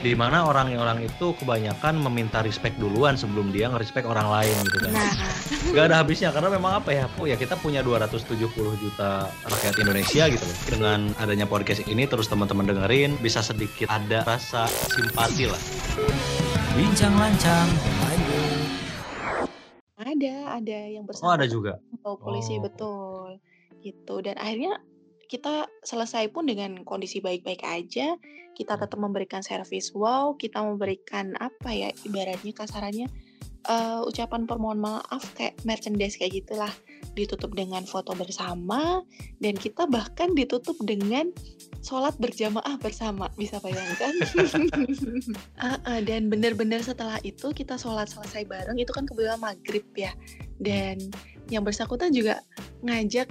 di mana orang-orang itu kebanyakan meminta respect duluan sebelum dia nge-respect orang lain gitu kan. Nah, Gak ada habisnya karena memang apa ya, oh ya kita punya 270 juta rakyat Indonesia gitu loh. Dengan adanya podcast ini terus teman-teman dengerin bisa sedikit ada rasa simpati lah. Bincang lancang, ada, ada yang Oh bersama ada juga. bawa polisi Oh. betul gitu dan akhirnya kita selesai pun dengan kondisi baik-baik aja kita tetap memberikan servis wow kita memberikan apa ya ibaratnya kasarannya eh, ucapan permohon maaf kayak merchandise kayak gitulah ditutup dengan foto bersama dan kita bahkan ditutup dengan sholat berjamaah bersama bisa bayangkan? Ah, ah, dan benar-benar setelah itu kita sholat selesai bareng itu kan kebetulan maghrib ya dan yang bersangkutan juga ngajak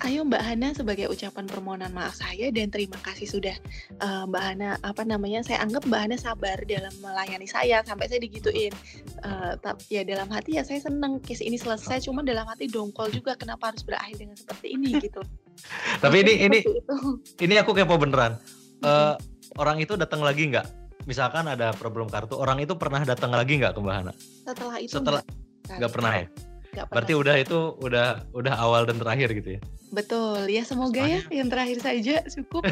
ayo Mbak Hana sebagai ucapan permohonan maaf saya dan terima kasih sudah eh, Mbak Hana apa namanya saya anggap Mbak Hana sabar dalam melayani saya sampai saya digituin tap- ya dalam hati ya saya seneng case ini selesai cuma dalam hati dongkol juga kenapa harus berakhir dengan seperti ini gitu Tapi ini ini ini aku kepo beneran. Eh, orang itu datang lagi nggak? Misalkan ada problem kartu, orang itu pernah datang lagi nggak ke Mbak Hana? setelah itu Setelah- enggak, Nggak pernah ya? Nggak pernah. Berarti udah itu udah udah awal dan terakhir gitu ya? betul ya semoga ya yang terakhir saja cukup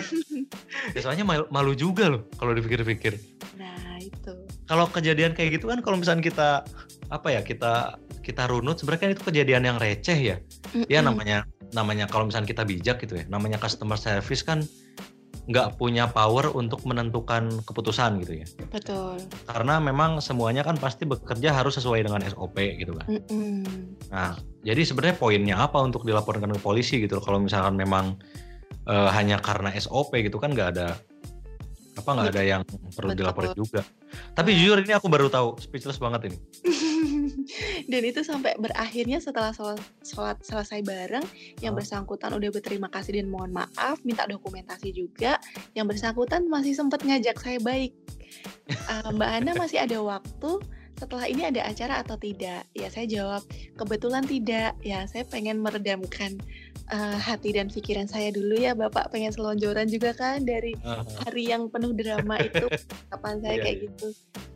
Ya soalnya malu, malu juga loh kalau dipikir-pikir. nah itu Kalau kejadian kayak gitu kan kalau misalnya kita apa ya kita kita runut sebenarnya kan itu kejadian yang receh ya. Ya Mm-mm. namanya namanya kalau misalnya kita bijak gitu ya. Namanya customer service kan nggak punya power untuk menentukan keputusan gitu ya. betul Karena memang semuanya kan pasti bekerja harus sesuai dengan SOP gitu kan. Mm-mm. Nah, jadi sebenarnya poinnya apa untuk dilaporkan ke polisi gitu? Kalau misalkan memang eh, hanya karena SOP gitu kan nggak ada apa nggak ada yang perlu Betul. dilaporin juga. Tapi jujur ini aku baru tahu, speechless banget ini. dan itu sampai berakhirnya setelah sholat, sholat selesai bareng yang bersangkutan udah berterima kasih dan mohon maaf minta dokumentasi juga yang bersangkutan masih sempat ngajak saya baik "Eh, Mbak Ana masih ada waktu setelah ini ada acara atau tidak ya saya jawab kebetulan tidak ya saya pengen meredamkan eh, hati dan pikiran saya dulu ya Bapak pengen selonjoran juga kan dari hari yang penuh drama itu kapan saya Iya, kayak iya. gitu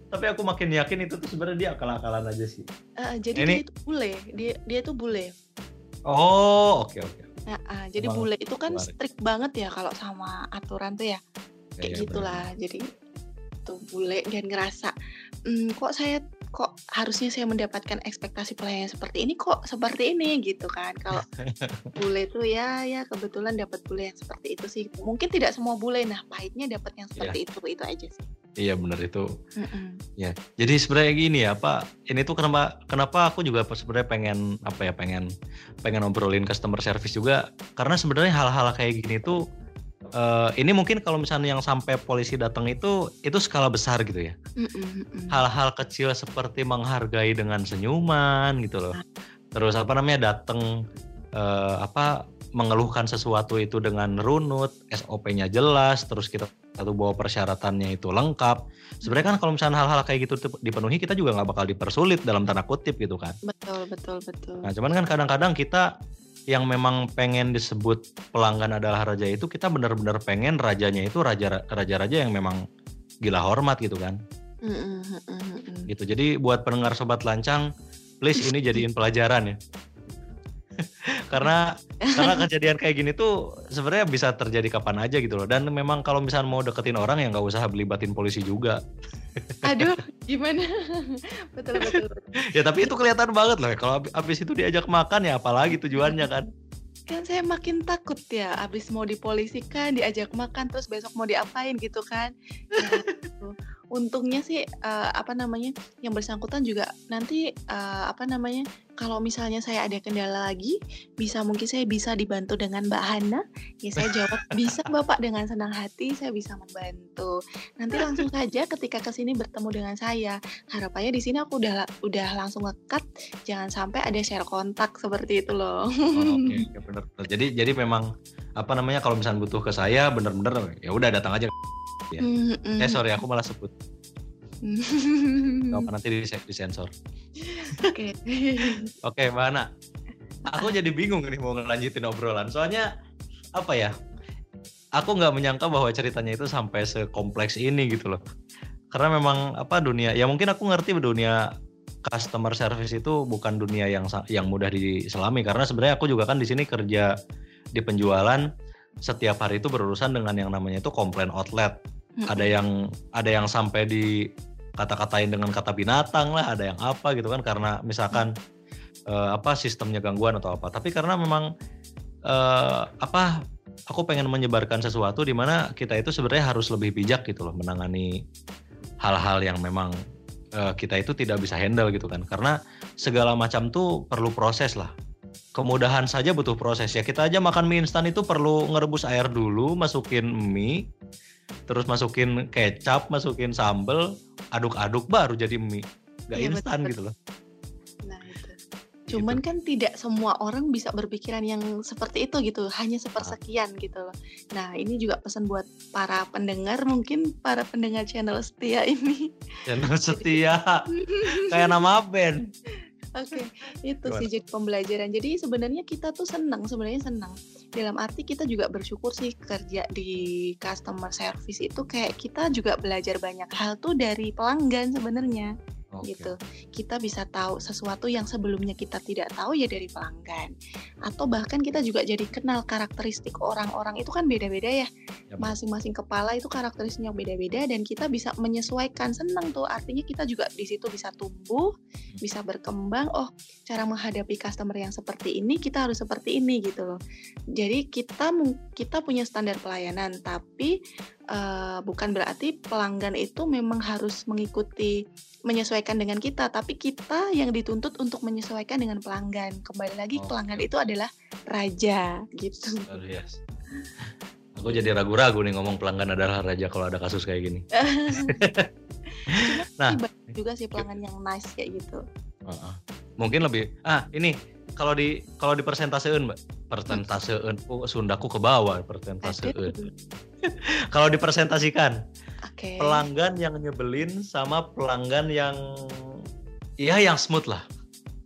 Tapi aku makin yakin itu tuh sebenarnya dia akal-akalan aja sih. Eh, jadi Ini- dia itu bule dia dia tuh bule Oh, oke oke. Nah, ah, jadi bule itu kan menarik. strict banget ya kalau sama aturan tuh ya. Ya, Kayak ya, gitulah. Jadi tuh bule dan ngerasa "Hmm, kok saya kok harusnya saya mendapatkan ekspektasi pelayanan seperti ini kok seperti ini gitu kan. Kalau bule tuh ya ya kebetulan dapat bule yang seperti itu sih. Mungkin tidak semua bule nah pahitnya dapat yang seperti itu itu aja sih. Iya benar itu. Mm-mm. Ya, jadi sebenarnya gini ya, Pak. Ini tuh kenapa kenapa aku juga sebenarnya pengen apa ya, pengen pengen ngobrolin customer service juga karena sebenarnya hal-hal kayak gini tuh eh, ini mungkin kalau misalnya yang sampai polisi datang itu itu skala besar gitu ya. Hal-hal kecil seperti menghargai dengan senyuman gitu loh. Terus apa namanya datang eh, apa mengeluhkan sesuatu itu dengan runut, SOP-nya jelas, terus kita satu bawa persyaratannya itu lengkap. Sebenarnya kan kalau misalnya hal-hal kayak gitu dipenuhi kita juga nggak bakal dipersulit dalam tanda kutip gitu kan. Betul betul betul. Nah cuman kan kadang-kadang kita yang memang pengen disebut pelanggan adalah raja itu kita benar-benar pengen rajanya itu raja raja-raja yang memang gila hormat gitu kan. Gitu. Jadi buat pendengar sobat lancang, please ini jadiin pelajaran ya. karena karena kejadian kayak gini tuh sebenarnya bisa terjadi kapan aja gitu loh. Dan memang kalau misalnya mau deketin orang ya nggak usah belibatin polisi juga. Aduh, gimana? betul betul. betul. Ya tapi itu kelihatan banget loh. Kalau ab- abis itu diajak makan ya apalagi tujuannya kan. kan saya makin takut ya abis mau dipolisikan diajak makan terus besok mau diapain gitu kan Ya, gitu. Untungnya sih eh, apa namanya yang bersangkutan juga nanti eh, apa namanya kalau misalnya saya ada kendala lagi bisa mungkin saya bisa dibantu dengan Mbak Hana ya saya jawab bisa Bapak dengan senang hati saya bisa membantu nanti langsung saja ketika ke sini bertemu dengan saya harapannya di sini aku udah udah langsung ngekat jangan sampai ada share kontak seperti itu loh Oh, Oke, bener, bener. Jadi jadi memang apa namanya kalau misalnya butuh ke saya bener-bener ya udah datang aja. Ya. Mm-mm. Eh sorry aku malah sebut. Gak apa nanti dis- disensor. Oke. Oke Mbak Ana. Aku jadi bingung nih mau ngelanjutin obrolan. Soalnya apa ya? aku nggak menyangka bahwa ceritanya itu sampai sekompleks ini gitu loh. Karena memang apa dunia ya mungkin aku ngerti dunia customer service itu bukan dunia yang yang mudah diselami karena sebenarnya aku juga kan di sini kerja di penjualan setiap hari itu berurusan dengan yang namanya itu komplain outlet. Hmm. Ada yang ada yang sampai di kata-katain dengan kata binatang lah, ada yang apa gitu kan karena misalkan hmm. uh, apa sistemnya gangguan atau apa. Tapi karena memang uh, apa aku pengen menyebarkan sesuatu di mana kita itu sebenarnya harus lebih bijak gitu loh menangani hal-hal yang memang uh, kita itu tidak bisa handle gitu kan karena segala macam tuh perlu proses lah kemudahan saja butuh proses ya kita aja makan mie instan itu perlu ngerebus air dulu masukin mie terus masukin kecap masukin sambel aduk-aduk baru jadi mie gak ya, instan gitu loh Cuman gitu. kan tidak semua orang bisa berpikiran yang seperti itu gitu, hanya sepersekian ah. gitu loh. Nah, ini juga pesan buat para pendengar, mungkin para pendengar channel setia ini. Channel setia, kayak nama band. Oke, okay, itu Gimana? sih jadi pembelajaran. Jadi sebenarnya kita tuh senang, sebenarnya senang. Dalam arti kita juga bersyukur sih kerja di customer service itu kayak kita juga belajar banyak hal tuh dari pelanggan sebenarnya okay. gitu. Kita bisa tahu sesuatu yang sebelumnya kita tidak tahu ya dari pelanggan. Atau bahkan kita juga jadi kenal karakteristik orang-orang itu kan beda-beda ya. Masing-masing kepala itu karakteristiknya beda-beda dan kita bisa menyesuaikan. Senang tuh artinya kita juga di situ bisa tumbuh, hmm. bisa berkembang. Oh, cara menghadapi customer yang seperti ini kita harus seperti ini gitu loh. Jadi kita kita punya standar pelayanan tapi uh, bukan berarti pelanggan itu memang harus mengikuti menyesuaikan dengan kita, tapi kita yang dituntut untuk menyesuaikan dengan pelanggan. Kembali lagi oh. pelanggan itu adalah raja gitu. Yes. Aku jadi ragu-ragu nih ngomong pelanggan adalah raja kalau ada kasus kayak gini. nah, juga sih pelanggan yang nice kayak gitu. Uh -uh. Mungkin lebih ah ini kalau di kalau di persentaseun mbak persentaseun oh, Sundaku ke bawah persentaseun kalau dipresentasikan okay. pelanggan yang nyebelin sama pelanggan yang ya yang smooth lah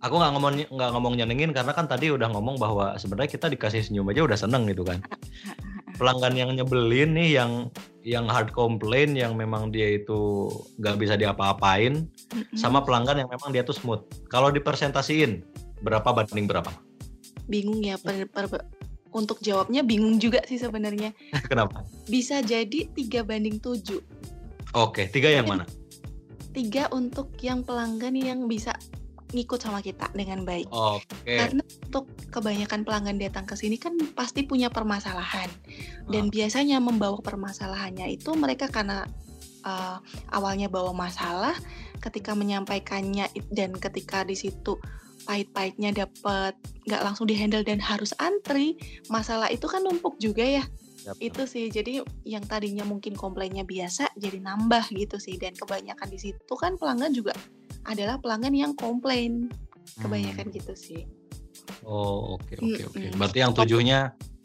aku nggak ngomong nggak ngomong nyenengin karena kan tadi udah ngomong bahwa sebenarnya kita dikasih senyum aja udah seneng gitu kan pelanggan yang nyebelin nih yang yang hard complain yang memang dia itu nggak bisa diapa-apain sama pelanggan yang memang dia tuh smooth kalau dipresentasiin berapa banding berapa? Bingung ya per, per, untuk jawabnya bingung juga sih sebenarnya. Kenapa? Bisa jadi tiga banding tujuh. Oke, tiga yang mana? Tiga untuk yang pelanggan yang bisa ngikut sama kita dengan baik. Oke. Karena untuk kebanyakan pelanggan datang ke sini kan pasti punya permasalahan. Dan oh. biasanya membawa permasalahannya itu mereka karena uh, awalnya bawa masalah, ketika menyampaikannya dan ketika di situ pahit-pahitnya dapat nggak langsung dihandle dan harus antri masalah itu kan numpuk juga ya. Yap. itu sih jadi yang tadinya mungkin komplainnya biasa jadi nambah gitu sih. Dan kebanyakan di situ kan pelanggan juga adalah pelanggan yang komplain. Kebanyakan hmm. gitu sih. Oh oke okay, oke okay, oke. Okay. berarti yang tujuhnya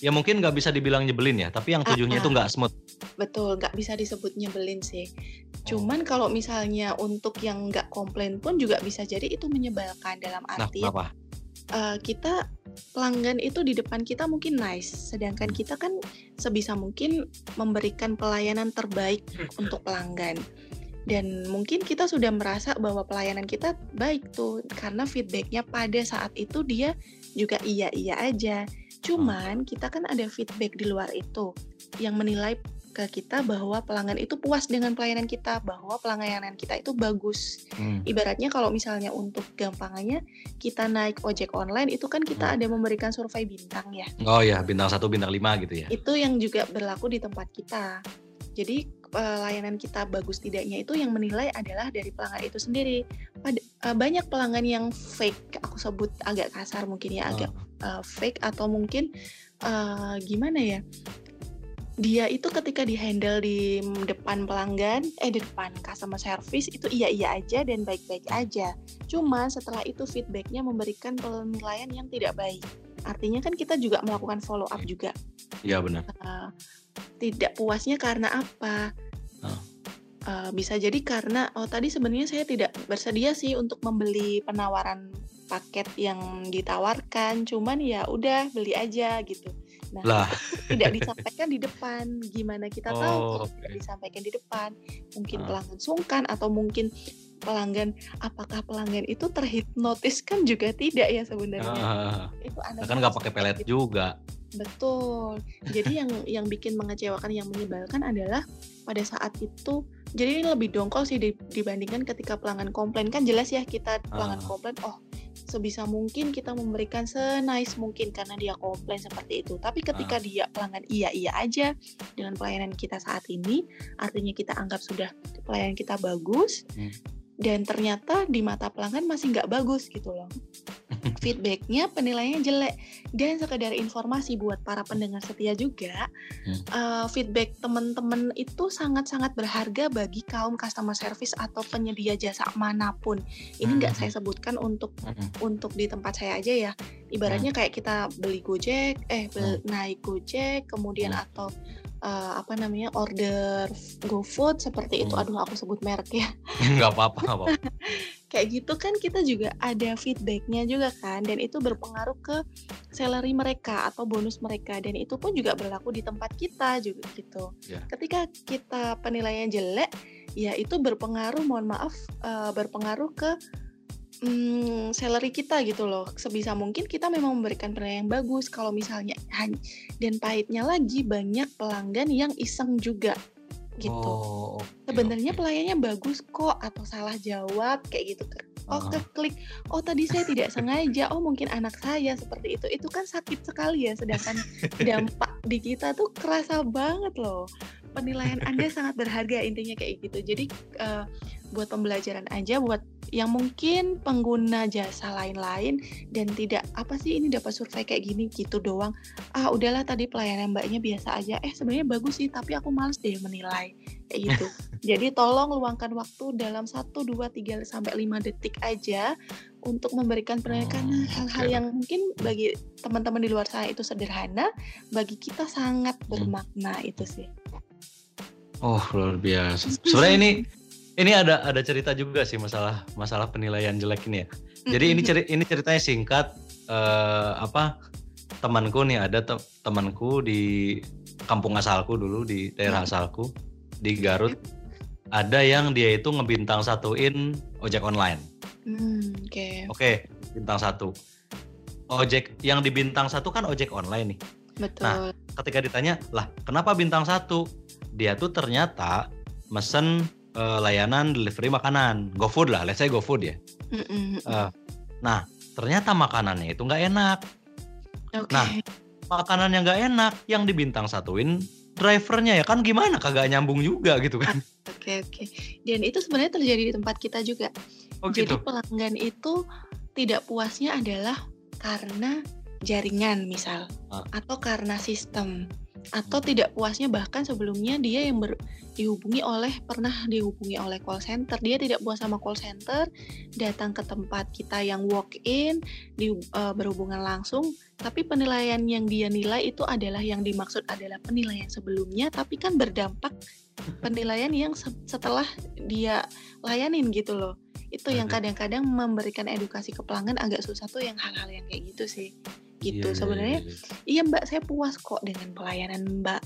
ya mungkin nggak bisa dibilang nyebelin ya tapi yang tujuhnya itu nggak smooth. betul nggak bisa disebut nyebelin sih cuman oh. kalau misalnya untuk yang nggak komplain pun juga bisa jadi itu menyebalkan dalam nah, arti nah, uh, kita pelanggan itu di depan kita mungkin nice sedangkan hmm. kita kan sebisa mungkin memberikan pelayanan terbaik untuk pelanggan dan mungkin kita sudah merasa bahwa pelayanan kita baik tuh karena feedbacknya pada saat itu dia juga iya iya aja Cuman kita kan ada feedback di luar itu yang menilai ke kita bahwa pelanggan itu puas dengan pelayanan kita, bahwa pelayanan kita itu bagus. Hmm. Ibaratnya kalau misalnya untuk gampangannya kita naik ojek online itu kan kita hmm. ada memberikan survei bintang ya. Oh ya, bintang satu, bintang lima gitu ya. Itu yang juga berlaku di tempat kita. Jadi pelayanan kita bagus tidaknya itu yang menilai adalah dari pelanggan itu sendiri. Pada, uh, banyak pelanggan yang fake, aku sebut agak kasar mungkin ya, agak uh, fake atau mungkin uh, gimana ya? Dia itu ketika dihandle di depan pelanggan, eh di depan customer service itu iya iya aja dan baik-baik aja. Cuma setelah itu feedbacknya memberikan penilaian yang tidak baik. Artinya kan kita juga melakukan follow up juga. Iya benar. Uh, tidak puasnya karena apa? Oh. Uh, bisa jadi karena oh tadi sebenarnya saya tidak bersedia sih untuk membeli penawaran paket yang ditawarkan, cuman ya udah beli aja gitu. Nah, Lah. tidak disampaikan di depan. Gimana kita tahu Oh, kalau oke. tidak disampaikan di depan? Mungkin Ah. pelanggan sungkan atau mungkin pelanggan apakah pelanggan itu terhipnotis kan juga tidak ya sebenarnya. Ah, Itu ada kan nggak pakai pelet itu. juga. Betul. Jadi yang yang bikin mengecewakan yang menyebalkan adalah pada saat itu jadi ini lebih dongkol sih di- dibandingkan ketika pelanggan komplain kan jelas ya kita pelanggan Ah. komplain oh sebisa mungkin kita memberikan senice mungkin karena dia komplain seperti itu. Tapi ketika dia pelanggan iya iya aja dengan pelayanan kita saat ini, artinya kita anggap sudah pelayanan kita bagus Hmm. dan ternyata di mata pelanggan masih nggak bagus gitu loh. Feedbacknya penilaiannya jelek dan sekedar informasi buat para pendengar setia juga Hmm. eh, feedback teman-teman itu sangat-sangat berharga bagi kaum customer service atau penyedia jasa mana pun. Ini nggak Hmm. saya sebutkan untuk Mm-mm. untuk di tempat saya aja ya. Ibaratnya kayak kita beli Gojek, eh bel- naik Gojek, kemudian Hmm. atau eh, apa namanya order GoFood seperti itu. Hmm. Aduh aku sebut merek ya. nggak apa-apa, nggak apa-apa. Kayak gitu kan kita juga ada feedbacknya juga kan, dan itu berpengaruh ke salary mereka atau bonus mereka, dan itu pun juga berlaku di tempat kita juga gitu. Ya. Ketika kita penilaian jelek, ya itu berpengaruh, mohon maaf, eh, berpengaruh ke mm, salary kita gitu loh. Sebisa mungkin kita memang memberikan penilaian yang bagus. Kalau misalnya dan pahitnya lagi banyak pelanggan yang iseng juga gitu. Oh, oke, Sebenarnya oke. pelayannya bagus kok atau salah jawab kayak gitu. Oh Ah. keklik, oh tadi saya tidak sengaja, oh mungkin anak saya seperti itu. Itu kan sakit sekali ya, sedangkan dampak di kita tuh kerasa banget loh. Penilaian Anda sangat berharga intinya kayak gitu. Jadi eh, buat pembelajaran aja buat yang mungkin pengguna jasa lain-lain dan tidak apa sih ini dapat survei kayak gini gitu doang. Ah udahlah tadi pelayanan mbaknya biasa aja. Eh sebenarnya bagus sih tapi aku males deh menilai kayak gitu. Jadi tolong luangkan waktu dalam 1 2 3 sampai 5 detik aja untuk memberikan penilaian Oh, hal-hal oke. yang mungkin bagi teman-teman di luar sana itu sederhana, bagi kita sangat Hmm. bermakna itu sih. Oh, luar biasa. Sebenarnya ini ini ada ada cerita juga sih masalah masalah penilaian jelek ini ya. Jadi ini ceri, ini ceritanya singkat eh, apa temanku nih ada te- temanku di kampung asalku dulu di daerah asalku di Garut ada yang dia itu ngebintang satuin ojek online. Hmm, oke. Oke, bintang satu. Ojek yang di bintang satu kan ojek online nih. Betul. Ketika ditanya, lah kenapa bintang satu? Dia tuh ternyata mesen eh, layanan delivery makanan, GoFood lah, let's say GoFood ya. Eh, nah, ternyata makanannya itu nggak enak. Oke. nah, Makanan yang nggak enak, yang dibintang satuin drivernya ya kan gimana kagak nyambung juga gitu kan. Oke, oke. Dan itu sebenarnya terjadi di tempat kita juga. Oh Jadi gitu. pelanggan itu tidak puasnya adalah karena jaringan misal Ah. atau karena sistem atau tidak puasnya bahkan sebelumnya dia yang ber- dihubungi oleh pernah dihubungi oleh call center. Dia tidak puas sama call center datang ke tempat kita yang walk in di eh, berhubungan langsung. Tapi penilaian yang dia nilai itu adalah yang dimaksud adalah penilaian sebelumnya tapi kan berdampak penilaian yang se- setelah dia layanin gitu loh. Itu yang kadang-kadang memberikan edukasi ke pelanggan agak susah tuh yang hal-hal yang kayak gitu sih gitu iya, sebenarnya iya, iya. iya mbak saya puas kok dengan pelayanan mbak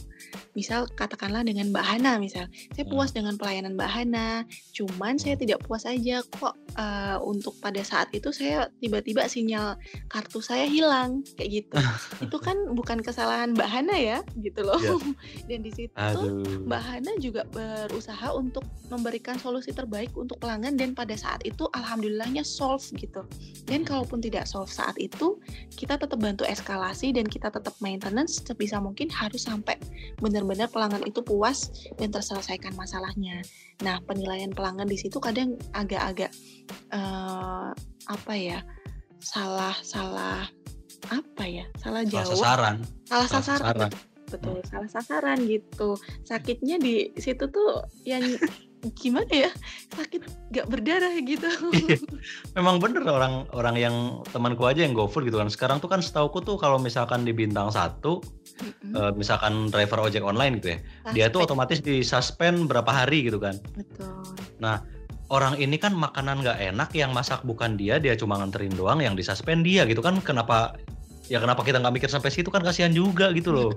misal katakanlah dengan mbak Hana misal saya Hmm. puas dengan pelayanan mbak Hana cuman saya tidak puas aja kok eh, untuk pada saat itu saya tiba-tiba sinyal kartu saya hilang kayak gitu itu kan bukan kesalahan mbak Hana ya gitu loh Iya. dan di situ Aduh. Mbak Hana juga berusaha untuk memberikan solusi terbaik untuk pelanggan dan pada saat itu alhamdulillahnya solve gitu. Dan kalaupun tidak solve saat itu, kita tetap bantu eskalasi dan kita tetap maintenance sebisa mungkin harus sampai benar-benar pelanggan itu puas dan terselesaikan masalahnya. Nah, penilaian pelanggan di situ kadang agak-agak eh, apa ya? salah salah apa ya? Salah Salah jawab, sasaran. salah salah sasaran. sasaran. betul salah sasaran gitu sakitnya di situ tuh yang gimana ya sakit gak berdarah gitu Iya. Memang bener orang orang yang temanku aja yang GoFood gitu kan. Sekarang tuh kan setauku tuh kalau misalkan di bintang satu, Mm-mm. eh, misalkan driver ojek online gitu ya, dia tuh otomatis di suspend berapa hari gitu kan. betul Orang ini kan makanan nggak enak, yang masak bukan dia, dia cuma nganterin doang, yang disuspend dia gitu kan. Kenapa ya kenapa kita nggak mikir sampai situ kan kasihan juga gitu loh.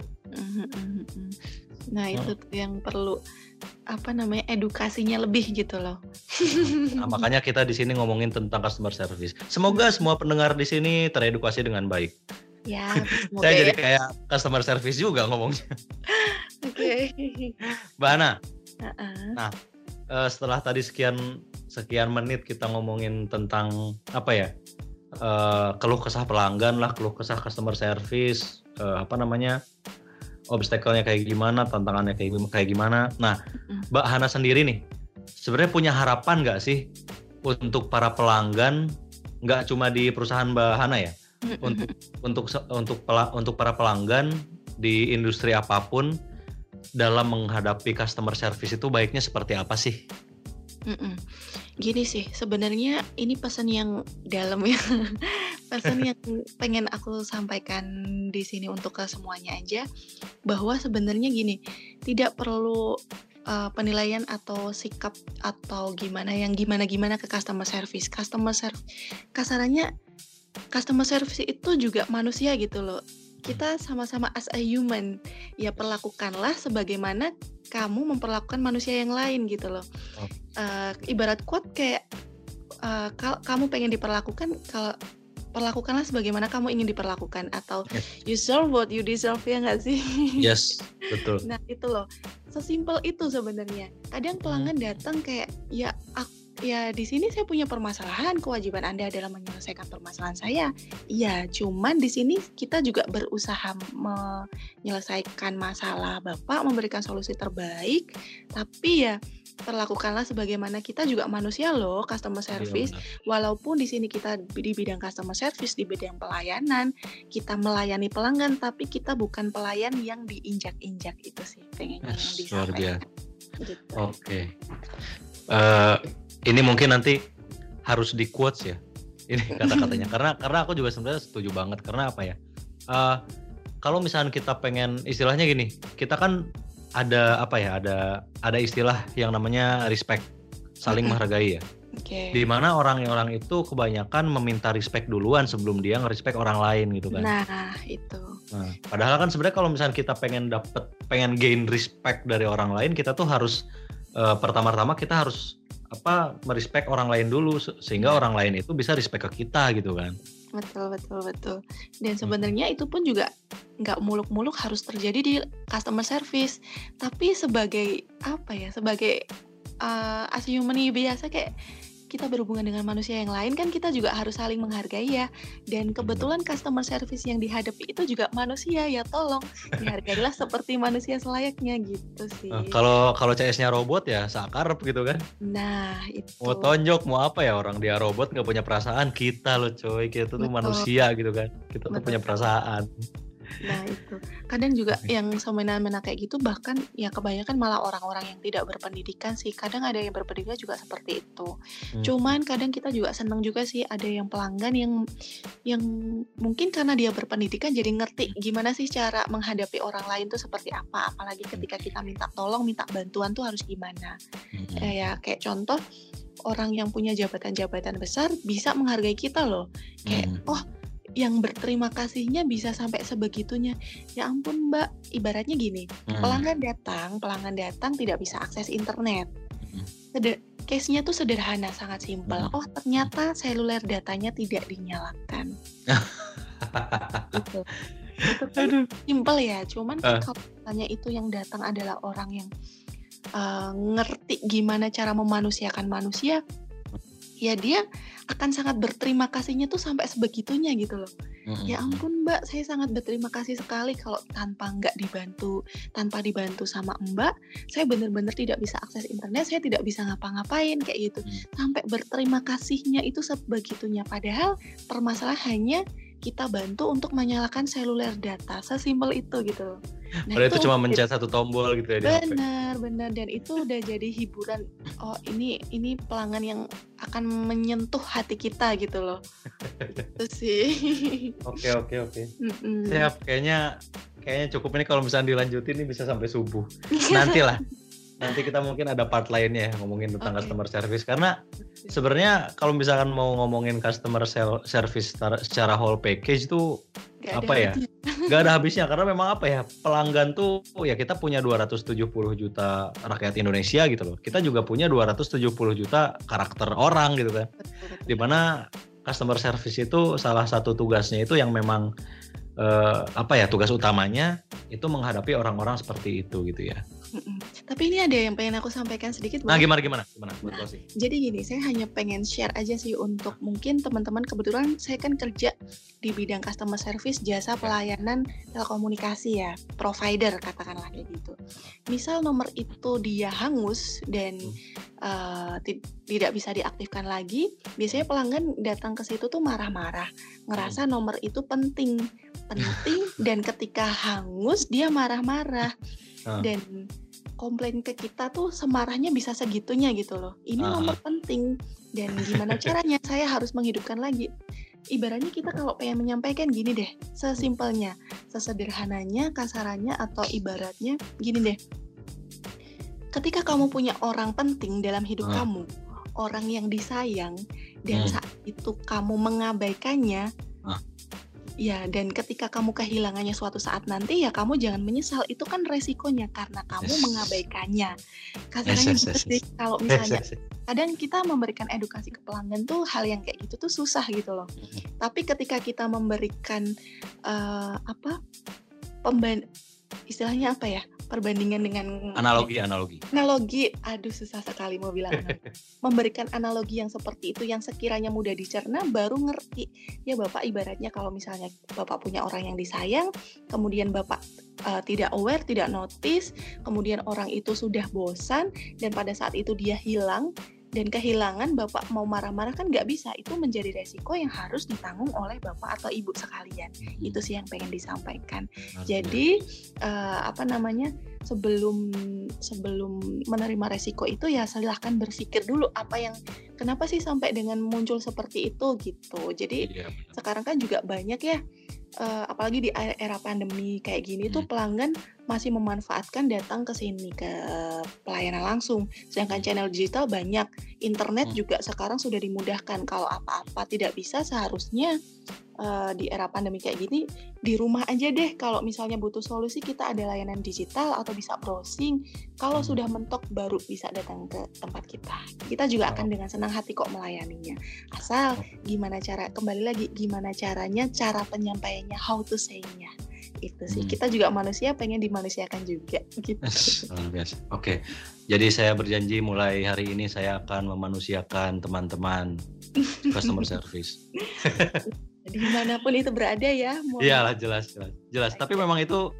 Nah itu tuh yang perlu apa namanya edukasinya lebih gitu loh. Nah, makanya kita di sini ngomongin tentang customer service. Semoga semua pendengar di sini teredukasi dengan baik. Ya, semoga Saya jadi ya. kayak customer service juga ngomongnya. Oke. Mbak Ana, Heeh. eh, setelah tadi sekian sekian menit kita ngomongin tentang apa ya eh, keluh kesah pelanggan lah, keluh kesah customer service, eh, apa namanya obstacle-nya kayak gimana, tantangannya kayak kayak gimana. Nah, Mm. Mbak Hana sendiri nih, sebenarnya punya harapan nggak sih untuk para pelanggan, nggak cuma di perusahaan Mbak Hana ya, untuk untuk untuk untuk para pelanggan di industri apa pun dalam menghadapi customer service itu baiknya seperti apa sih? Mm-mm. Gini sih, sebenarnya ini pesan yang dalam ya. pesan yang pengen aku sampaikan di sini untuk ke semuanya aja bahwa sebenarnya gini, tidak perlu uh, penilaian atau sikap atau gimana yang gimana-gimana ke customer service. Customer service kasarannya customer service itu juga manusia gitu loh. Kita sama-sama as a human. Ya perlakukanlah sebagaimana kamu memperlakukan manusia yang lain gitu loh. Oh. Eh, ibarat quote kayak eh, kalau kamu pengen diperlakukan kalau perlakukanlah sebagaimana kamu ingin diperlakukan atau Yes. you deserve what you deserve ya nggak sih? Yes, betul. Nah itu loh, sesimpel itu sebenarnya. Kadang pelanggan datang kayak ya ak- ya di sini saya punya permasalahan, kewajiban Anda adalah menyelesaikan permasalahan saya. Iya, cuman di sini kita juga berusaha menyelesaikan masalah Bapak, memberikan solusi terbaik, tapi ya perlakukanlah sebagaimana kita juga manusia loh, customer service Iya, benar. walaupun di sini kita di bidang customer service di bidang pelayanan kita melayani pelanggan tapi kita bukan pelayan yang diinjak-injak itu sih pengen yang Yes, luar biasa. gitu. Oke. Eh, ini mungkin nanti harus di quotes ya. Ini kata-katanya. karena karena aku juga sebenarnya setuju banget karena apa ya? Eh, kalau misalnya kita pengen istilahnya gini, kita kan ada apa ya? Ada ada istilah yang namanya respect, saling menghargai ya. Oke. Di mana orang-orang itu kebanyakan meminta respect duluan sebelum dia nge-respect orang lain gitu kan. Nah, itu. Nah, padahal kan sebenarnya kalau misalnya kita pengen dapet, pengen gain respect dari orang lain, kita tuh harus eh, pertama-tama kita harus apa merespect orang lain dulu se- sehingga orang lain itu bisa respect ke kita gitu kan. Betul, betul, betul. Dan sebenarnya itu pun juga nggak muluk-muluk harus terjadi di customer service. Tapi sebagai apa ya? Sebagai uh, as human biasa kayak kita berhubungan dengan manusia yang lain kan kita juga harus saling menghargai ya. Dan kebetulan customer service yang dihadapi itu juga manusia ya tolong dihargailah seperti manusia selayaknya gitu sih. Nah, kalau kalau CS-nya robot ya sakarep gitu kan. Nah, itu. Mau tonjok mau apa ya orang dia robot nggak punya perasaan kita loh coy kita tuh Betul. manusia gitu kan. Kita tuh Betul. punya perasaan. Nah itu. Kadang juga yang semena-mena kayak gitu bahkan ya kebanyakan malah orang-orang yang tidak berpendidikan sih. Kadang ada yang berpendidikan juga seperti itu. Hmm. cuman kadang kita juga senang juga sih ada yang pelanggan yang yang mungkin karena dia berpendidikan jadi ngerti gimana sih cara menghadapi orang lain tuh seperti apa. Apalagi ketika kita minta tolong minta bantuan tuh harus gimana. Hmm. Eh, ya kayak contoh orang yang punya jabatan-jabatan besar bisa menghargai kita loh. Kayak Hmm. oh yang berterima kasihnya bisa sampai sebegitunya ya ampun mbak ibaratnya gini Hmm. pelanggan datang pelanggan datang tidak bisa akses internet Hmm. Seder- case-nya tuh sederhana sangat simpel Hmm. oh ternyata seluler datanya tidak dinyalakan gitu itu kan Aduh. simpel ya cuman Ah. kalau misalnya itu yang datang adalah orang yang uh, ngerti gimana cara memanusiakan manusia ya dia akan sangat berterima kasihnya tuh sampai sebegitunya gitu loh Hmm. ya ampun mbak saya sangat berterima kasih sekali kalau tanpa nggak dibantu tanpa dibantu sama mbak saya benar-benar tidak bisa akses internet saya tidak bisa ngapa-ngapain kayak gitu Hmm. sampai berterima kasihnya itu sebegitunya padahal permasalahannya kita bantu untuk menyalakan seluler data sesimpel itu gitu. Nah, Padahal itu cuma mencet satu tombol gitu ya benar benar dan itu udah jadi hiburan oh ini ini pelanggan yang akan menyentuh hati kita gitu loh itu sih Oke oke oke. Siap, kayaknya kayaknya cukup ini kalau misalnya dilanjutin ini bisa sampai subuh. Nantilah. nanti kita mungkin ada part lainnya ya, ngomongin tentang Oke. customer service karena sebenarnya kalau misalkan mau ngomongin customer service secara, whole package itu apa ya? habisnya. nggak ada habisnya karena memang apa ya pelanggan tuh ya kita punya 270 juta rakyat Indonesia gitu loh kita juga punya 270 juta karakter orang gitu kan di mana customer service itu salah satu tugasnya itu yang memang eh, apa ya tugas utamanya itu menghadapi orang-orang seperti itu gitu ya Mm-mm. Tapi ini ada yang pengen aku sampaikan sedikit. nah gimana gimana? Gimana? Buat Nah, closing Jadi gini, saya hanya pengen share aja sih untuk mungkin teman-teman kebetulan saya kan kerja di bidang customer service jasa pelayanan telekomunikasi ya, provider katakanlah kayak gitu. Misal nomor itu dia hangus dan eh, ti- tidak bisa diaktifkan lagi, biasanya pelanggan datang ke situ tuh marah-marah, ngerasa nomor itu penting, penting dan ketika hangus dia marah-marah Ah. dan komplain ke kita tuh semarahnya bisa segitunya gitu loh. Ini Ah. nomor penting dan gimana caranya saya harus menghidupkan lagi. Ibaratnya kita kalau pengen menyampaikan gini deh, sesimpelnya, sesederhananya, kasarannya atau ibaratnya gini deh. Ketika kamu punya orang penting dalam hidup Ah. kamu, orang yang disayang dan Hmm. saat itu kamu mengabaikannya, Ah. Ya, dan ketika kamu kehilangannya suatu saat nanti ya kamu jangan menyesal. Itu kan resikonya karena kamu Yes. mengabaikannya. Kasarnya Yes, yes, yes, yes. Kalau misalnya se- se- kadang kita memberikan edukasi ke pelanggan tuh hal yang kayak gitu tuh susah gitu loh. Tapi ketika kita memberikan eh, apa pemban istilahnya apa ya perbandingan dengan analogi analogi. Analogi aduh susah sekali mau bilang. Memberikan analogi yang seperti itu yang sekiranya mudah dicerna baru ngerti. Ya bapak ibaratnya kalau misalnya bapak punya orang yang disayang kemudian bapak uh, tidak aware tidak notice kemudian orang itu sudah bosan dan pada saat itu dia hilang dan kehilangan bapak mau marah-marah kan nggak bisa itu menjadi resiko yang harus ditanggung oleh bapak atau ibu sekalian itu sih yang pengen disampaikan jadi eh, apa namanya sebelum sebelum menerima resiko itu ya silahkan berpikir dulu apa yang kenapa sih sampai dengan muncul seperti itu gitu. Jadi benar. sekarang kan juga banyak ya eh, apalagi di era pandemi kayak gini tuh Hmm. pelanggan masih memanfaatkan datang ke sini ke pelayanan langsung. Sedangkan channel digital banyak, internet Hmm. juga sekarang sudah dimudahkan. Kalau apa-apa tidak bisa seharusnya eh, di era pandemi kayak gini di rumah aja deh. Kalau misalnya butuh solusi kita ada layanan digital atau bisa browsing. Kalau Hmm. sudah mentok baru bisa datang ke tempat kita. Kita juga akan dengan senang hati kok melayaninya. Asal gimana cara kembali lagi gimana caranya cara penyampaiannya how to say-nya itu sih Hmm. kita juga manusia pengen dimanusiakan juga gitu Luar biasa. Oke, jadi saya berjanji mulai hari ini saya akan memanusiakan teman-teman customer service. di mana pun itu berada ya mau Iyalah jelas jelas jelas. Tapi memang itu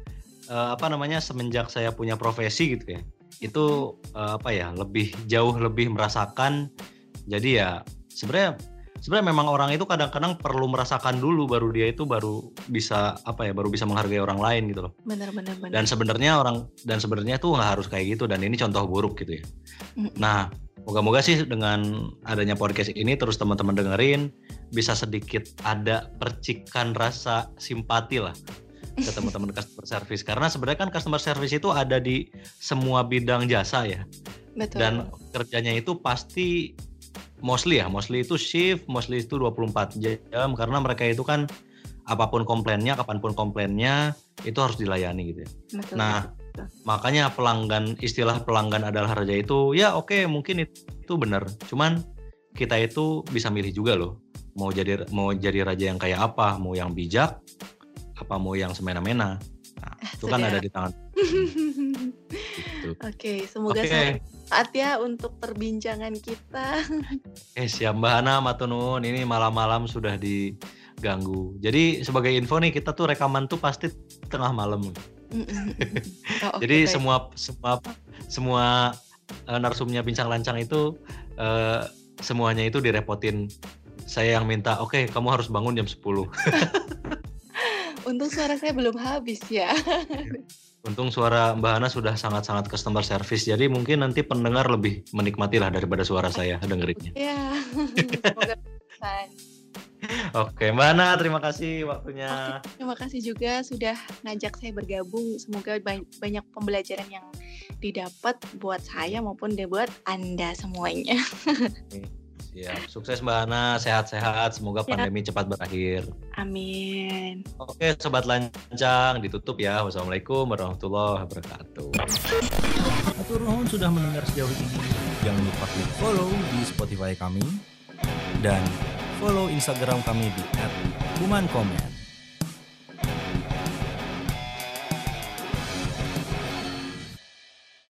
eh, apa namanya semenjak saya punya profesi gitu ya, itu eh, apa ya lebih jauh lebih merasakan. Jadi ya sebenarnya sebenarnya memang orang itu kadang-kadang perlu merasakan dulu baru dia itu baru bisa apa ya baru bisa menghargai orang lain gitu loh. benar-benar benar dan sebenarnya orang dan sebenarnya tuh nggak harus kayak gitu. Dan ini contoh buruk gitu ya. Nah, moga-moga sih dengan adanya podcast ini terus teman-teman dengerin bisa sedikit ada percikan rasa simpati lah ke teman-teman customer service. Karena sebenarnya kan customer service itu ada di semua bidang jasa ya. Betul. Dan kerjanya itu pasti mostly ya mostly itu shift mostly itu 24 jam karena mereka itu kan apa pun komplainnya kapan pun komplainnya itu harus dilayani gitu ya betul Nah, betul. makanya pelanggan istilah pelanggan adalah raja itu ya oke mungkin itu, itu benar. Cuman kita itu bisa milih juga loh. Mau jadi mau jadi raja yang kayak apa, mau yang bijak, apa mau yang semena-mena. Nah, itu kan ada di tangan gitu. Oke, semoga Oke. sangat bermanfaat ya untuk perbincangan kita. Eh siap Mbak Hana Matunun ini malam-malam sudah diganggu. Jadi sebagai info nih kita tuh rekaman tuh pasti tengah malam. Mm, mm. Oh, Jadi baik. semua semua semua eh, narsumnya bincang lancang itu eh, semuanya itu direpotin. Saya yang minta, oke kamu harus bangun jam 10. Untung suara saya belum habis ya. Untung suara Mbak Hana sudah sangat-sangat customer service. Jadi mungkin nanti pendengar lebih menikmati lah daripada suara saya dengerinnya. ya. Hasan. Oke, Mbak Ana, terima kasih waktunya. Oke, terima kasih juga sudah ngajak saya bergabung. Semoga ba- banyak pembelajaran yang didapat buat saya maupun buat Anda semuanya. Siap. Sukses Mbak Ana, sehat-sehat. Semoga Ya. pandemi cepat berakhir. Amin. Oke, sobat lancang, ditutup ya. Wassalamualaikum warahmatullahi wabarakatuh. Atur nuhun sudah mendengar sejauh ini. Jangan lupa klik follow di Spotify kami dan follow Instagram kami di @kumankomen.